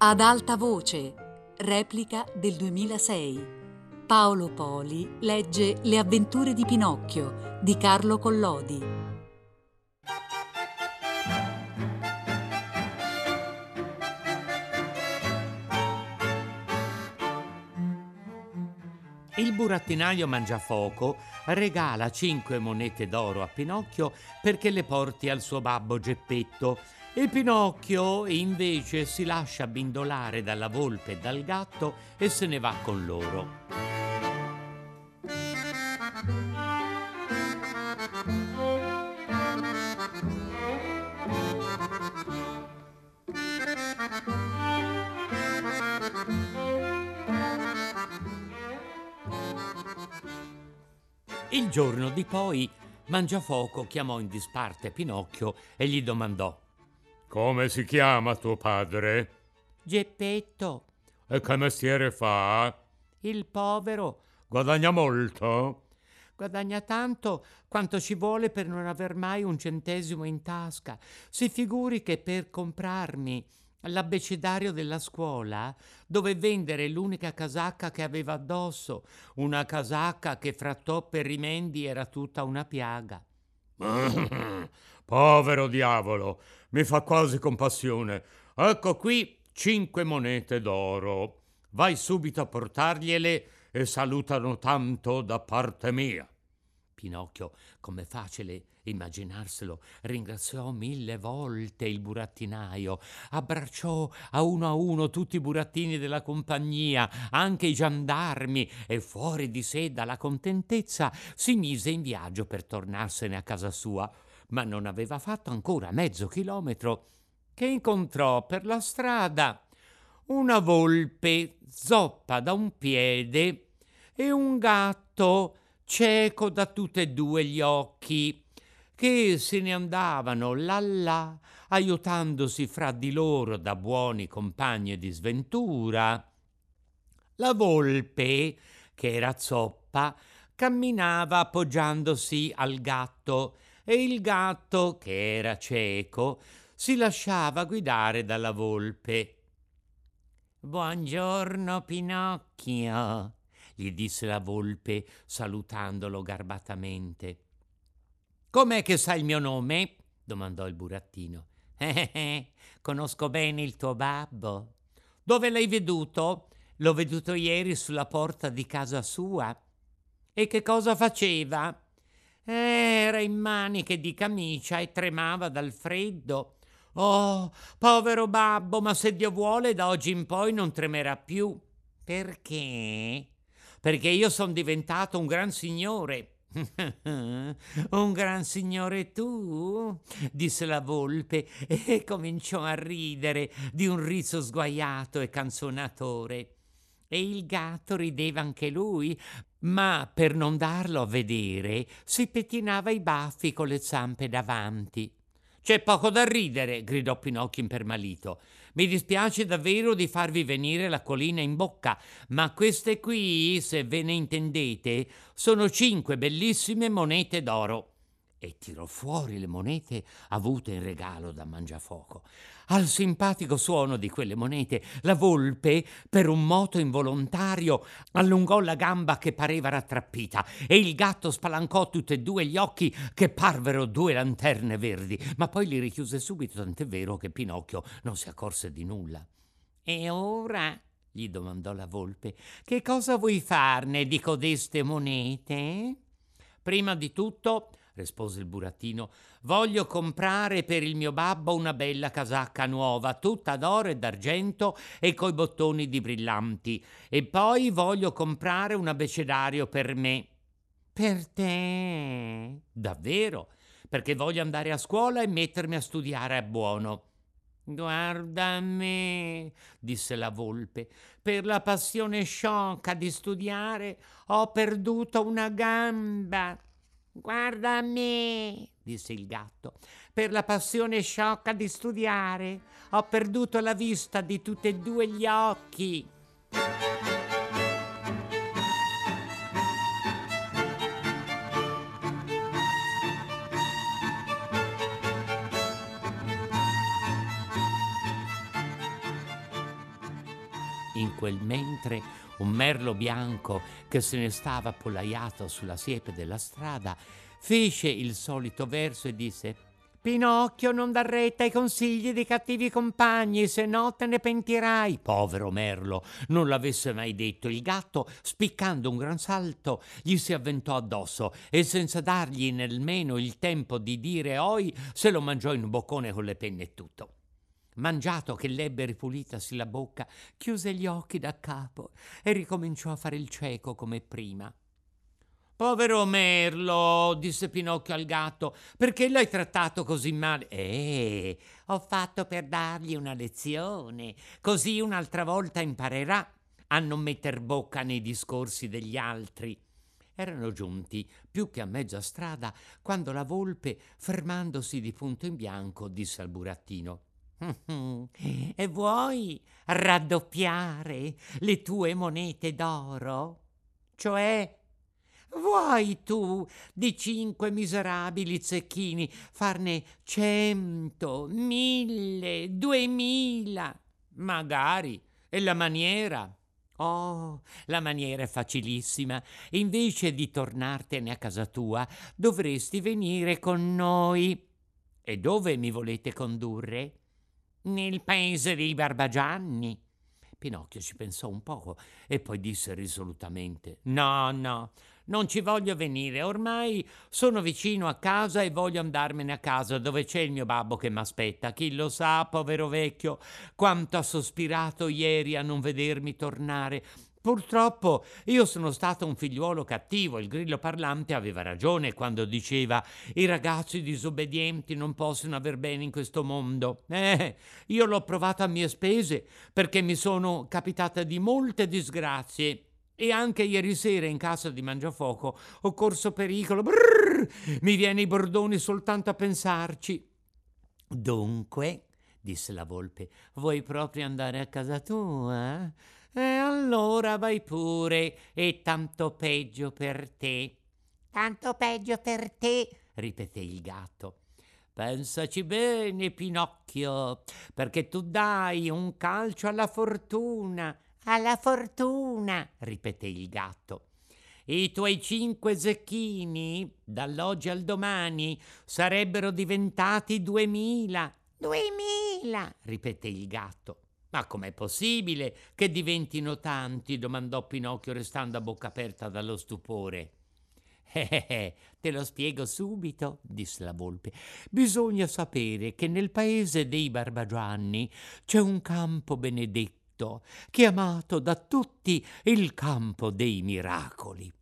Ad alta voce, replica del 2006. Paolo Poli legge Le avventure di Pinocchio di Carlo Collodi. Il burattinaio Mangiafoco regala cinque monete d'oro a Pinocchio perché le porti al suo babbo Geppetto e Pinocchio invece si lascia bindolare dalla volpe e dal gatto e se ne va con loro. Il giorno di poi Mangiafoco chiamò in disparte Pinocchio e gli domandò Come si chiama tuo padre? Geppetto, E che mestiere fa? il povero, Guadagna molto? guadagna tanto quanto ci vuole per non aver mai un centesimo in tasca. Si figuri che per comprarmi l'abbecedario della scuola dove vendere l'unica casacca che aveva addosso, una casacca che fra toppe e rimendi era tutta una piaga. Povero diavolo, mi fa quasi compassione. Ecco qui cinque monete d'oro. Vai subito a portargliele e salutano tanto da parte mia. Pinocchio, come facile immaginarselo, ringraziò mille volte il burattinaio, abbracciò a uno a uno tutti i burattini della compagnia, anche i giandarmi, e fuori di sé dalla contentezza si mise in viaggio per tornarsene a casa sua, ma non aveva fatto ancora mezzo chilometro che incontrò per la strada una volpe zoppa da un piede e un gatto cieco da tutte e due gli occhi, che se ne andavano là là, aiutandosi fra di loro da buoni compagni di sventura. La volpe, che era zoppa, camminava appoggiandosi al gatto e il gatto, che era cieco, si lasciava guidare dalla volpe. Buongiorno Pinocchio, gli disse la volpe salutandolo garbatamente. Com'è che sai il mio nome? domandò il burattino. Eh, eh, conosco bene il tuo babbo. Dove l'hai veduto? L'ho veduto ieri sulla porta di casa sua. E che cosa faceva? Era in maniche di camicia e tremava dal freddo. Oh, povero babbo, ma se Dio vuole, da oggi in poi non tremerà più. Perché? Perché io sono diventato un gran signore. un gran signore tu? disse la volpe e cominciò a ridere di un riso sguaiato e canzonatore. E il gatto rideva anche lui, ma per non darlo a vedere si pettinava i baffi con le zampe davanti. C'è poco da ridere, gridò Pinocchio impermalito. Mi dispiace davvero di farvi venire la colina in bocca, ma queste qui, se ve ne intendete, sono cinque bellissime monete d'oro. E tirò fuori le monete avute in regalo da Mangiafoco. Al simpatico suono di quelle monete, la volpe, per un moto involontario, allungò la gamba che pareva rattrappita e il gatto spalancò tutti e due gli occhi che parvero due lanterne verdi, ma poi li richiuse subito, tant'è vero che Pinocchio non si accorse di nulla. E ora? gli domandò la volpe, che cosa vuoi farne di codeste monete? Prima di tutto rispose il burattino, voglio comprare per il mio babbo una bella casacca nuova, tutta d'oro e d'argento e coi bottoni di brillanti. E poi voglio comprare un abecedario per me. Per te? Davvero? Perché voglio andare a scuola e mettermi a studiare a buono. Guarda me, disse la volpe, per la passione sciocca di studiare ho perduto una gamba. Guarda a me, disse il gatto, per la passione sciocca di studiare ho perduto la vista di tutti e due gli occhi. In quel mentre un merlo bianco che se ne stava appollaiato sulla siepe della strada fece il solito verso e disse Pinocchio, non dar retta ai consigli dei cattivi compagni, se no te ne pentirai. Povero Merlo, non l'avesse mai detto. Il gatto, spiccando un gran salto, gli si avventò addosso e senza dargli nemmeno il tempo di dire oi, se lo mangiò in un boccone con le penne e tutto. Mangiato che l'ebbe ripulitasi la bocca, chiuse gli occhi da capo e ricominciò a fare il cieco come prima. Povero Merlo, disse Pinocchio al gatto, perché l'hai trattato così male? Eh, ho fatto per dargli una lezione, così un'altra volta imparerà a non metter bocca nei discorsi degli altri. Erano giunti più che a mezza strada quando la volpe, fermandosi di punto in bianco, disse al burattino E vuoi raddoppiare le tue monete d'oro? Cioè Vuoi tu di cinque miserabili zecchini farne cento, mille, duemila? Magari. E la maniera? Oh, la maniera è facilissima. Invece di tornartene a casa tua, dovresti venire con noi. E dove mi volete condurre? Nel paese dei Barbagianni. Pinocchio ci pensò un poco e poi disse risolutamente: No, no, non ci voglio venire, ormai sono vicino a casa e voglio andarmene a casa dove c'è il mio babbo che mi aspetta. Chi lo sa, povero vecchio, quanto ha sospirato ieri a non vedermi tornare. Purtroppo io sono stato un figliuolo cattivo, il grillo parlante aveva ragione quando diceva i ragazzi disobbedienti non possono aver bene in questo mondo. Eh, io l'ho provato a mie spese perché mi sono capitate di molte disgrazie e anche ieri sera in casa di Mangiafoco ho corso pericolo. Brrr, mi viene i bordoni soltanto a pensarci. Dunque, disse la volpe, vuoi proprio andare a casa tua? E allora vai pure, e tanto peggio per te. Tanto peggio per te, ripeté il gatto. Pensaci bene, Pinocchio, perché tu dai un calcio alla fortuna alla fortuna, ripeté il gatto. I tuoi cinque zecchini, dall'oggi al domani, sarebbero diventati duemila. Duemila, ripeté il gatto. Ma com'è possibile che diventino tanti? domandò Pinocchio restando a bocca aperta dallo stupore. Eh, eh, eh, te lo spiego subito, disse la volpe. Bisogna sapere che nel paese dei Barbagianni c'è un campo benedetto chiamato da tutti il campo dei miracoli.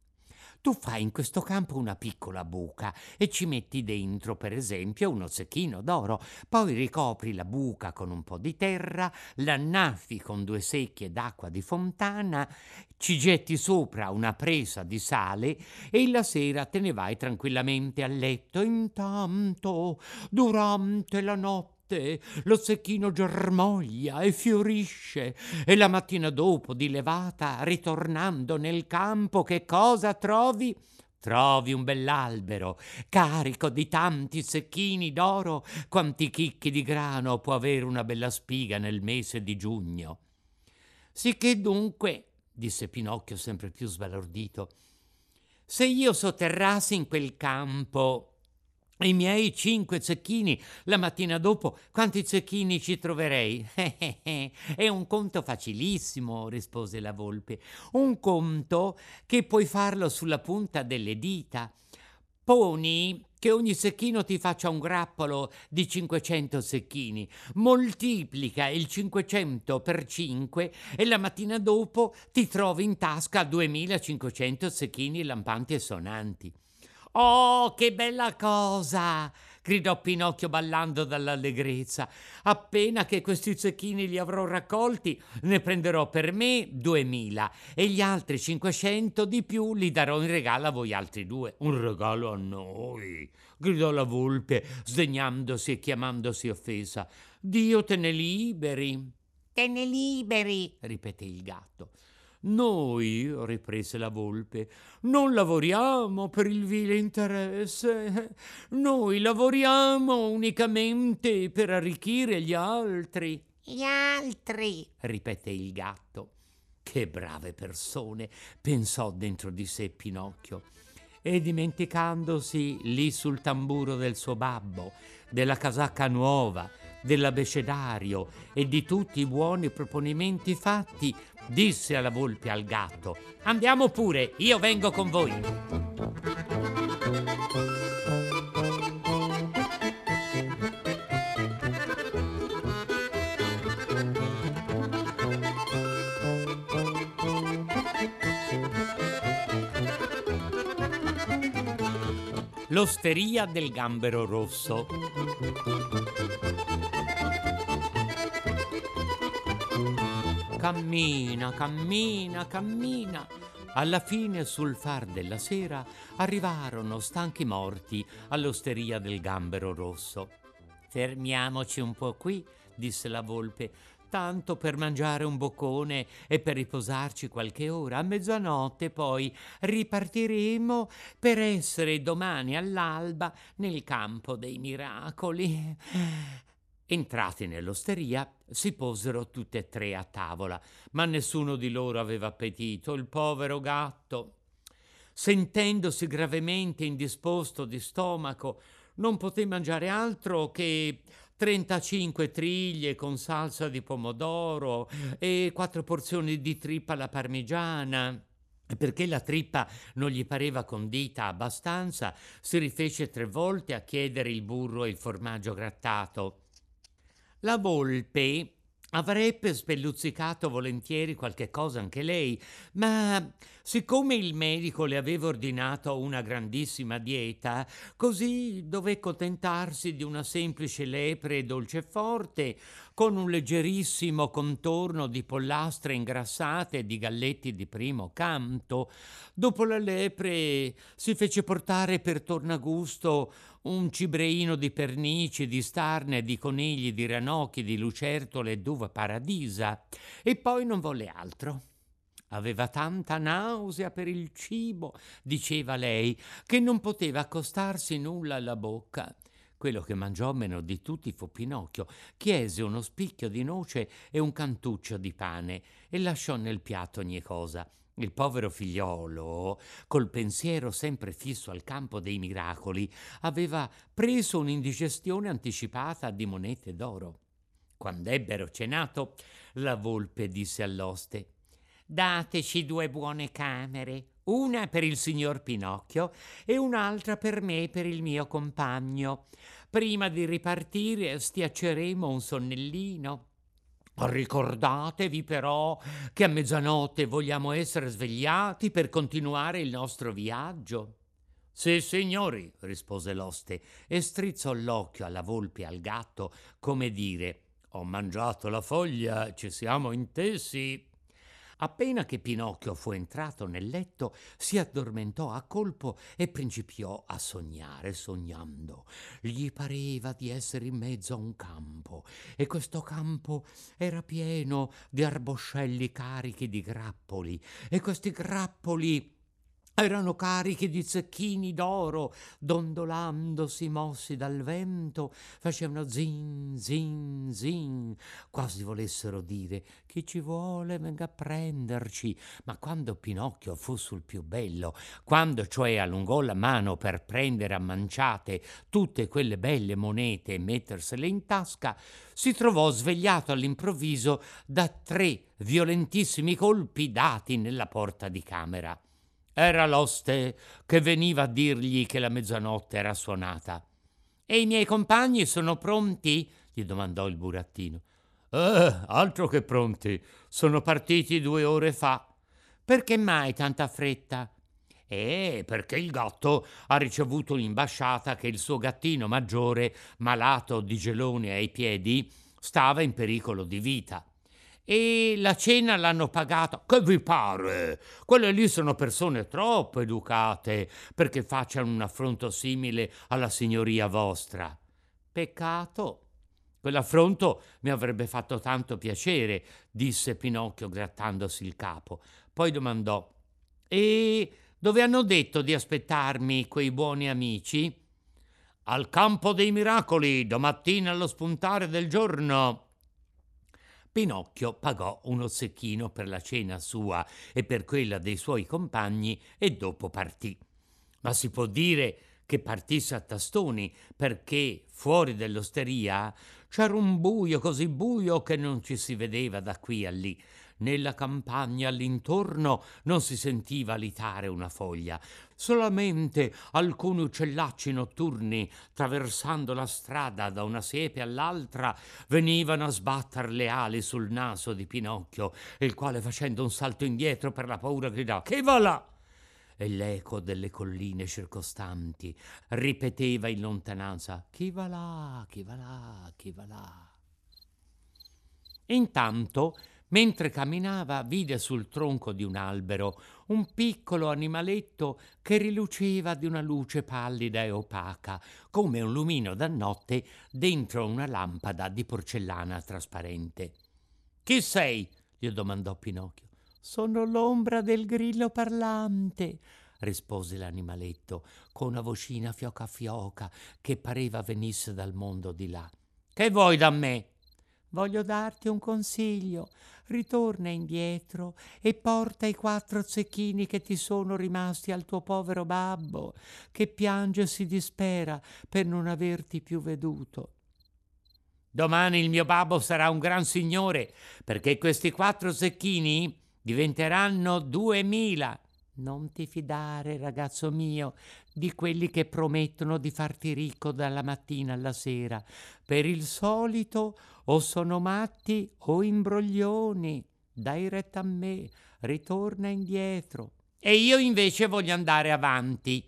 Tu fai in questo campo una piccola buca e ci metti dentro, per esempio, uno zecchino d'oro, poi ricopri la buca con un po' di terra, l'annaffi con due secchie d'acqua di fontana, ci getti sopra una presa di sale e la sera te ne vai tranquillamente a letto. Intanto, durante la notte, notte lo zecchino germoglia e fiorisce e la mattina dopo di levata ritornando nel campo che cosa trovi? Trovi un bell'albero carico di tanti secchini d'oro quanti chicchi di grano può avere una bella spiga nel mese di giugno. Sicché dunque, disse Pinocchio sempre più sbalordito, se io sotterrassi in quel campo i miei cinque zecchini la mattina dopo, quanti zecchini ci troverei? È un conto facilissimo, rispose la volpe. Un conto che puoi farlo sulla punta delle dita. Poni che ogni secchino ti faccia un grappolo di 500 secchini, moltiplica il 500 per 5 e la mattina dopo ti trovi in tasca 2500 secchini lampanti e sonanti. Oh, che bella cosa! gridò Pinocchio ballando dall'allegrezza. Appena che questi zecchini li avrò raccolti, ne prenderò per me duemila e gli altri cinquecento di più li darò in regalo a voi altri due. Un regalo a noi, gridò la volpe, sdegnandosi e chiamandosi offesa. Dio te ne liberi. Te ne liberi, ripeté il gatto. Noi, riprese la volpe, non lavoriamo per il vile interesse, noi lavoriamo unicamente per arricchire gli altri. Gli altri, ripeté il gatto. Che brave persone, pensò dentro di sé Pinocchio. E dimenticandosi lì sul tamburo del suo babbo, della casacca nuova, dell'abecedario e di tutti i buoni proponimenti fatti, disse alla volpe al gatto: Andiamo pure, io vengo con voi. L'osteria del gambero rosso. Cammina, cammina, cammina. Alla fine, sul far della sera, arrivarono stanchi morti all'osteria del gambero rosso. Fermiamoci un po' qui, disse la volpe, tanto per mangiare un boccone e per riposarci qualche ora. A mezzanotte poi ripartiremo per essere domani all'alba nel campo dei miracoli. Entrati nell'osteria, si posero tutte e tre a tavola, ma nessuno di loro aveva appetito. Il povero gatto, sentendosi gravemente indisposto di stomaco, non poté mangiare altro che 35 triglie con salsa di pomodoro e quattro porzioni di trippa alla parmigiana. Perché la trippa non gli pareva condita abbastanza, si rifece tre volte a chiedere il burro e il formaggio grattato. La volpe avrebbe spelluzzicato volentieri qualche cosa anche lei, ma siccome il medico le aveva ordinato una grandissima dieta, così dové accontentarsi di una semplice lepre dolce e forte, con un leggerissimo contorno di pollastre ingrassate e di galletti di primo canto. Dopo la lepre si fece portare per tornagusto un cibreino di pernici, di starne, di conigli, di ranocchi, di lucertole e d'uva paradisa, e poi non volle altro. Aveva tanta nausea per il cibo, diceva lei, che non poteva accostarsi nulla alla bocca. Quello che mangiò meno di tutti fu Pinocchio. Chiese uno spicchio di noce e un cantuccio di pane e lasciò nel piatto ogni cosa. Il povero figliolo, col pensiero sempre fisso al campo dei miracoli, aveva preso un'indigestione anticipata di monete d'oro. Quando ebbero cenato, la volpe disse all'oste: Dateci due buone camere, una per il signor Pinocchio e un'altra per me e per il mio compagno. Prima di ripartire stiacceremo un sonnellino. Ricordatevi però che a mezzanotte vogliamo essere svegliati per continuare il nostro viaggio. Sì, signori, rispose l'oste e strizzò l'occhio alla volpe e al gatto, come dire: Ho mangiato la foglia, ci siamo intesi. Appena che Pinocchio fu entrato nel letto, si addormentò a colpo e principiò a sognare, sognando. Gli pareva di essere in mezzo a un campo e questo campo era pieno di arboscelli carichi di grappoli e questi grappoli erano carichi di zecchini d'oro, dondolandosi mossi dal vento, facevano zin, zin, zin, quasi volessero dire chi ci vuole venga a prenderci. Ma quando Pinocchio fu sul più bello, quando cioè allungò la mano per prendere a manciate tutte quelle belle monete e mettersele in tasca, si trovò svegliato all'improvviso da tre violentissimi colpi dati nella porta di camera. Era l'oste che veniva a dirgli che la mezzanotte era suonata. E i miei compagni sono pronti? gli domandò il burattino. Eh, altro che pronti. Sono partiti due ore fa. Perché mai tanta fretta? Eh, perché il gatto ha ricevuto l'imbasciata che il suo gattino maggiore, malato di gelone ai piedi, stava in pericolo di vita e la cena l'hanno pagata. Che vi pare? Quelle lì sono persone troppo educate perché facciano un affronto simile alla signoria vostra. Peccato. Quell'affronto mi avrebbe fatto tanto piacere, disse Pinocchio grattandosi il capo. Poi domandò: E dove hanno detto di aspettarmi quei buoni amici? Al campo dei miracoli, domattina allo spuntare del giorno. Pinocchio pagò uno zecchino per la cena sua e per quella dei suoi compagni e dopo partì. Ma si può dire che partisse a tastoni perché fuori dell'osteria c'era un buio così buio che non ci si vedeva da qui a lì. Nella campagna all'intorno non si sentiva alitare una foglia, solamente alcuni uccellacci notturni, traversando la strada da una siepe all'altra, venivano a sbattere le ali sul naso di Pinocchio, il quale facendo un salto indietro per la paura gridò Chi va là? e l'eco delle colline circostanti ripeteva in lontananza Chi va là, chi va là, chi va là. Intanto Mentre camminava vide sul tronco di un albero un piccolo animaletto che riluceva di una luce pallida e opaca, come un lumino da notte dentro una lampada di porcellana trasparente. Chi sei? gli domandò Pinocchio. Sono l'ombra del grillo parlante, rispose l'animaletto con una vocina fioca fioca che pareva venisse dal mondo di là. Che vuoi da me? Voglio darti un consiglio. Ritorna indietro e porta i quattro zecchini che ti sono rimasti al tuo povero babbo, che piange e si dispera per non averti più veduto. Domani il mio babbo sarà un gran signore, perché questi quattro zecchini diventeranno duemila. Non ti fidare, ragazzo mio, di quelli che promettono di farti ricco dalla mattina alla sera. Per il solito o sono matti o imbroglioni. Dai retta a me, ritorna indietro. E io invece voglio andare avanti.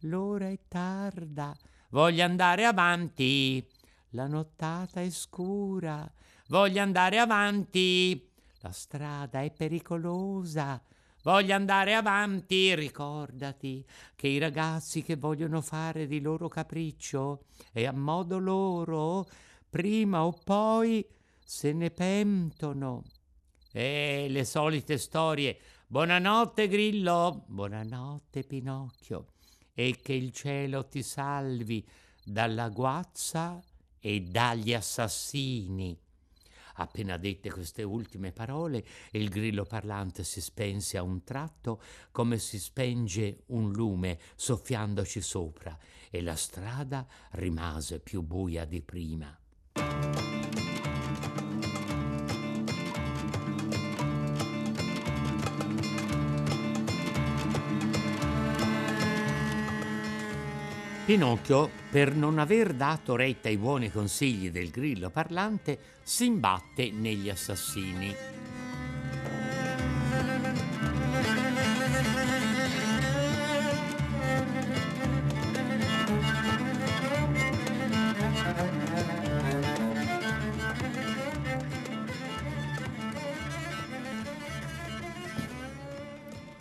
L'ora è tarda, voglio andare avanti. La nottata è scura, voglio andare avanti. La strada è pericolosa Voglio andare avanti, ricordati che i ragazzi che vogliono fare di loro capriccio e a modo loro, prima o poi se ne pentono. E le solite storie. Buonanotte, Grillo. Buonanotte, Pinocchio. E che il cielo ti salvi dalla guazza e dagli assassini. Appena dette queste ultime parole, il grillo parlante si spense a un tratto come si spenge un lume soffiandoci sopra e la strada rimase più buia di prima. Pinocchio, per non aver dato retta ai buoni consigli del grillo parlante, si imbatte negli assassini.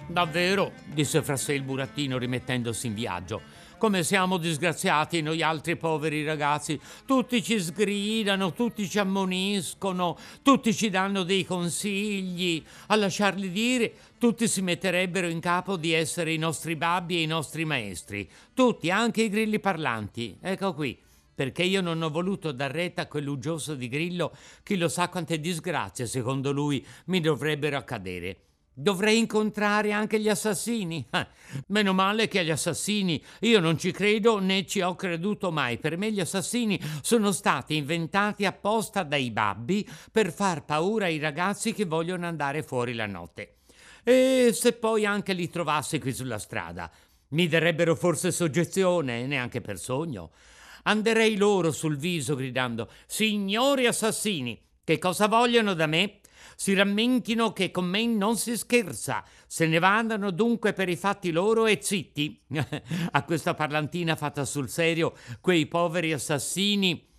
Davvero, disse fra sé il burattino rimettendosi in viaggio. Come siamo disgraziati noi altri poveri ragazzi. Tutti ci sgridano, tutti ci ammoniscono, tutti ci danno dei consigli. A lasciarli dire, tutti si metterebbero in capo di essere i nostri babbi e i nostri maestri. Tutti, anche i grilli parlanti. Ecco qui perché io non ho voluto dar retta a quell'uggioso di Grillo, chi lo sa quante disgrazie, secondo lui, mi dovrebbero accadere. Dovrei incontrare anche gli assassini. Eh, meno male che agli assassini io non ci credo né ci ho creduto mai. Per me gli assassini sono stati inventati apposta dai babbi per far paura ai ragazzi che vogliono andare fuori la notte. E se poi anche li trovassi qui sulla strada, mi darebbero forse soggezione, neanche per sogno. Anderei loro sul viso gridando: Signori assassini, che cosa vogliono da me? Si rammentino che con me non si scherza, se ne vadano dunque per i fatti loro e zitti. A questa parlantina fatta sul serio, quei poveri assassini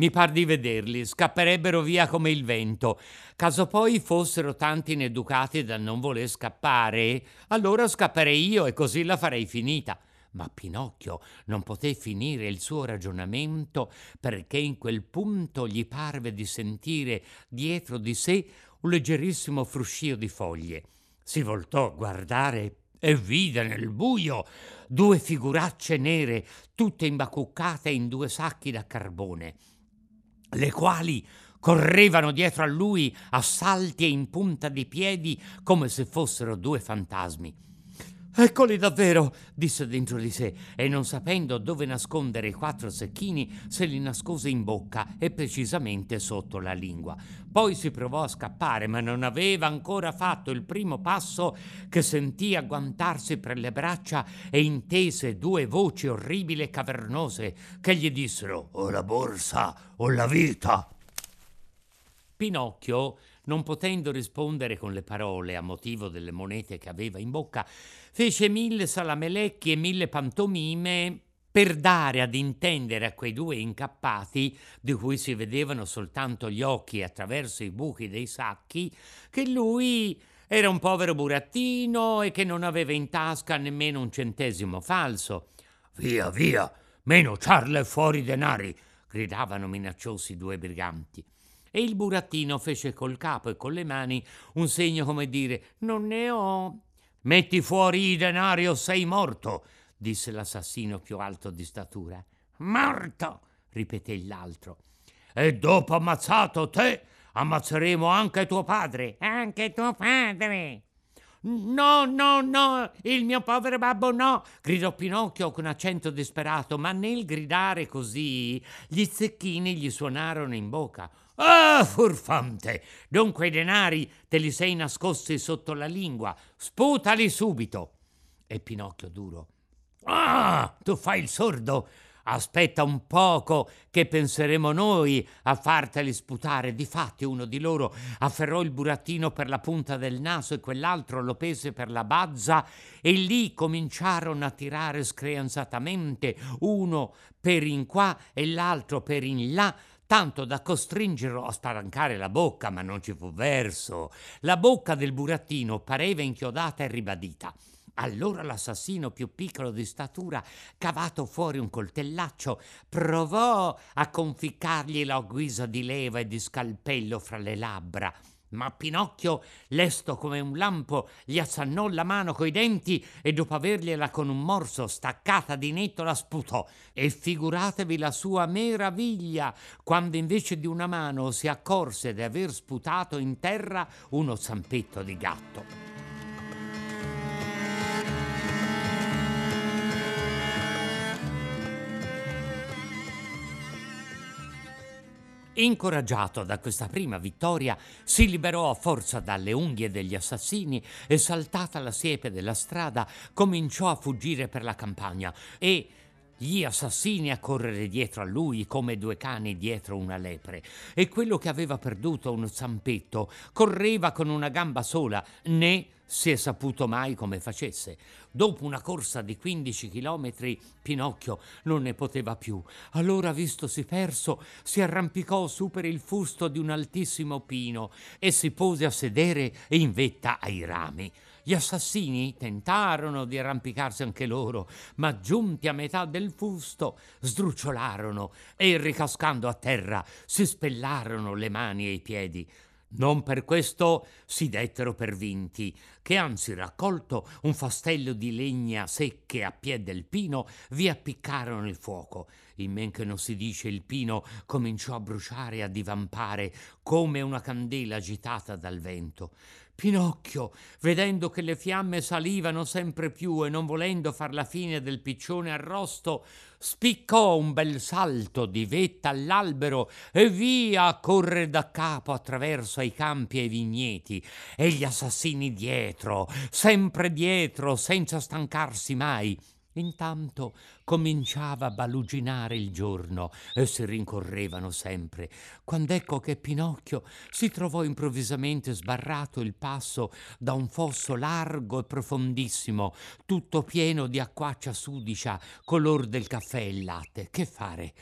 mi par di vederli, scapperebbero via come il vento. Caso poi fossero tanti ineducati da non voler scappare, allora scapperei io e così la farei finita. Ma Pinocchio non poté finire il suo ragionamento perché in quel punto gli parve di sentire dietro di sé un leggerissimo fruscio di foglie. Si voltò a guardare e vide nel buio due figuracce nere, tutte imbacuccate in due sacchi da carbone, le quali correvano dietro a lui a salti e in punta di piedi come se fossero due fantasmi. Eccoli davvero, disse dentro di sé, e non sapendo dove nascondere i quattro secchini, se li nascose in bocca e precisamente sotto la lingua. Poi si provò a scappare, ma non aveva ancora fatto il primo passo che sentì agguantarsi per le braccia e intese due voci orribili e cavernose che gli dissero o la borsa o la vita. Pinocchio, non potendo rispondere con le parole a motivo delle monete che aveva in bocca, fece mille salamelecchi e mille pantomime per dare ad intendere a quei due incappati, di cui si vedevano soltanto gli occhi attraverso i buchi dei sacchi, che lui era un povero burattino e che non aveva in tasca nemmeno un centesimo falso. Via, via, meno ciarle fuori denari, gridavano minacciosi i due briganti. E il burattino fece col capo e con le mani un segno come dire non ne ho. Metti fuori i denari o sei morto, disse l'assassino più alto di statura. Morto, ripeté l'altro. E dopo ammazzato te, ammazzeremo anche tuo padre. Anche tuo padre. No, no, no, il mio povero babbo no, gridò Pinocchio con accento disperato, ma nel gridare così gli zecchini gli suonarono in bocca. Ah, furfante! Dunque i denari te li sei nascosti sotto la lingua. Sputali subito! E Pinocchio duro. Ah, tu fai il sordo? Aspetta un poco che penseremo noi a farteli sputare. Difatti uno di loro afferrò il burattino per la punta del naso e quell'altro lo pese per la bazza e lì cominciarono a tirare screanzatamente uno per in qua e l'altro per in là tanto da costringerlo a spalancare la bocca, ma non ci fu verso. La bocca del burattino pareva inchiodata e ribadita. Allora l'assassino più piccolo di statura, cavato fuori un coltellaccio, provò a conficcarglielo a guisa di leva e di scalpello fra le labbra. Ma Pinocchio, lesto come un lampo, gli assannò la mano coi denti e dopo avergliela con un morso staccata di netto la sputò. E figuratevi la sua meraviglia quando invece di una mano si accorse di aver sputato in terra uno zampetto di gatto. Incoraggiato da questa prima vittoria, si liberò a forza dalle unghie degli assassini e saltata la siepe della strada cominciò a fuggire per la campagna e gli assassini a correre dietro a lui come due cani dietro una lepre e quello che aveva perduto uno zampetto correva con una gamba sola, né si è saputo mai come facesse. Dopo una corsa di 15 chilometri, Pinocchio non ne poteva più. Allora, vistosi perso, si arrampicò su per il fusto di un altissimo pino e si pose a sedere in vetta ai rami. Gli assassini tentarono di arrampicarsi anche loro, ma giunti a metà del fusto sdrucciolarono e ricascando a terra si spellarono le mani e i piedi. Non per questo si dettero per vinti, che anzi raccolto un fastello di legna secche a piede del pino, vi appiccarono il fuoco. In men che non si dice il pino cominciò a bruciare e a divampare come una candela agitata dal vento. Pinocchio, vedendo che le fiamme salivano sempre più e non volendo far la fine del piccione arrosto, spiccò un bel salto di vetta all'albero e via a correre da capo attraverso ai campi e ai vigneti e gli assassini dietro, sempre dietro, senza stancarsi mai. Intanto cominciava a baluginare il giorno e si rincorrevano sempre, quando ecco che Pinocchio si trovò improvvisamente sbarrato il passo da un fosso largo e profondissimo, tutto pieno di acquaccia sudicia, color del caffè e latte. Che fare?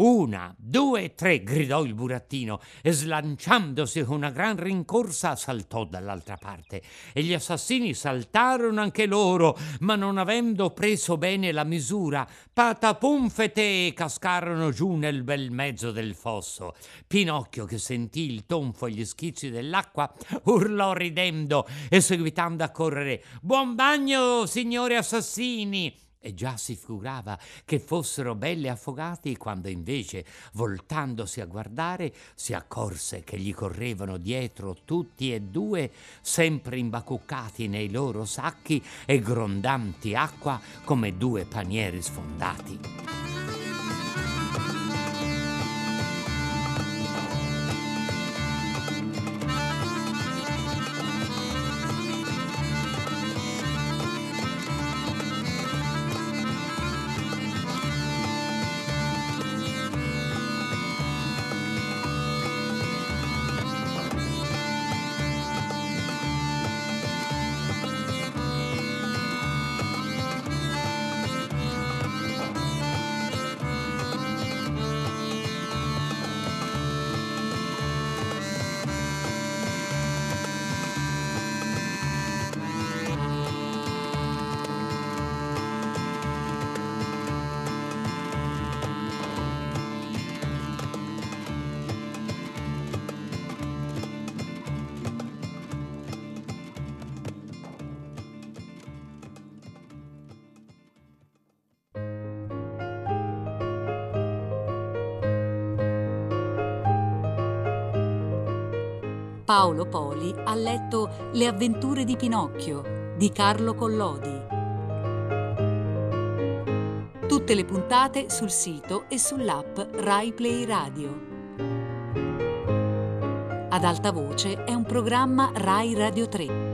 Una, due, tre, gridò il burattino e slanciandosi con una gran rincorsa saltò dall'altra parte. E gli assassini saltarono anche loro, ma non avendo preso bene la misura, patapum fete cascarono giù nel bel mezzo del fosso. Pinocchio, che sentì il tonfo e gli schizzi dell'acqua, urlò ridendo e seguitando a correre: Buon bagno, signori assassini! E già si figurava che fossero belli affogati quando invece, voltandosi a guardare, si accorse che gli correvano dietro tutti e due, sempre imbacuccati nei loro sacchi e grondanti acqua come due panieri sfondati. Paolo Poli ha letto Le avventure di Pinocchio di Carlo Collodi. Tutte le puntate sul sito e sull'app Rai Play Radio. Ad alta voce è un programma Rai Radio 3.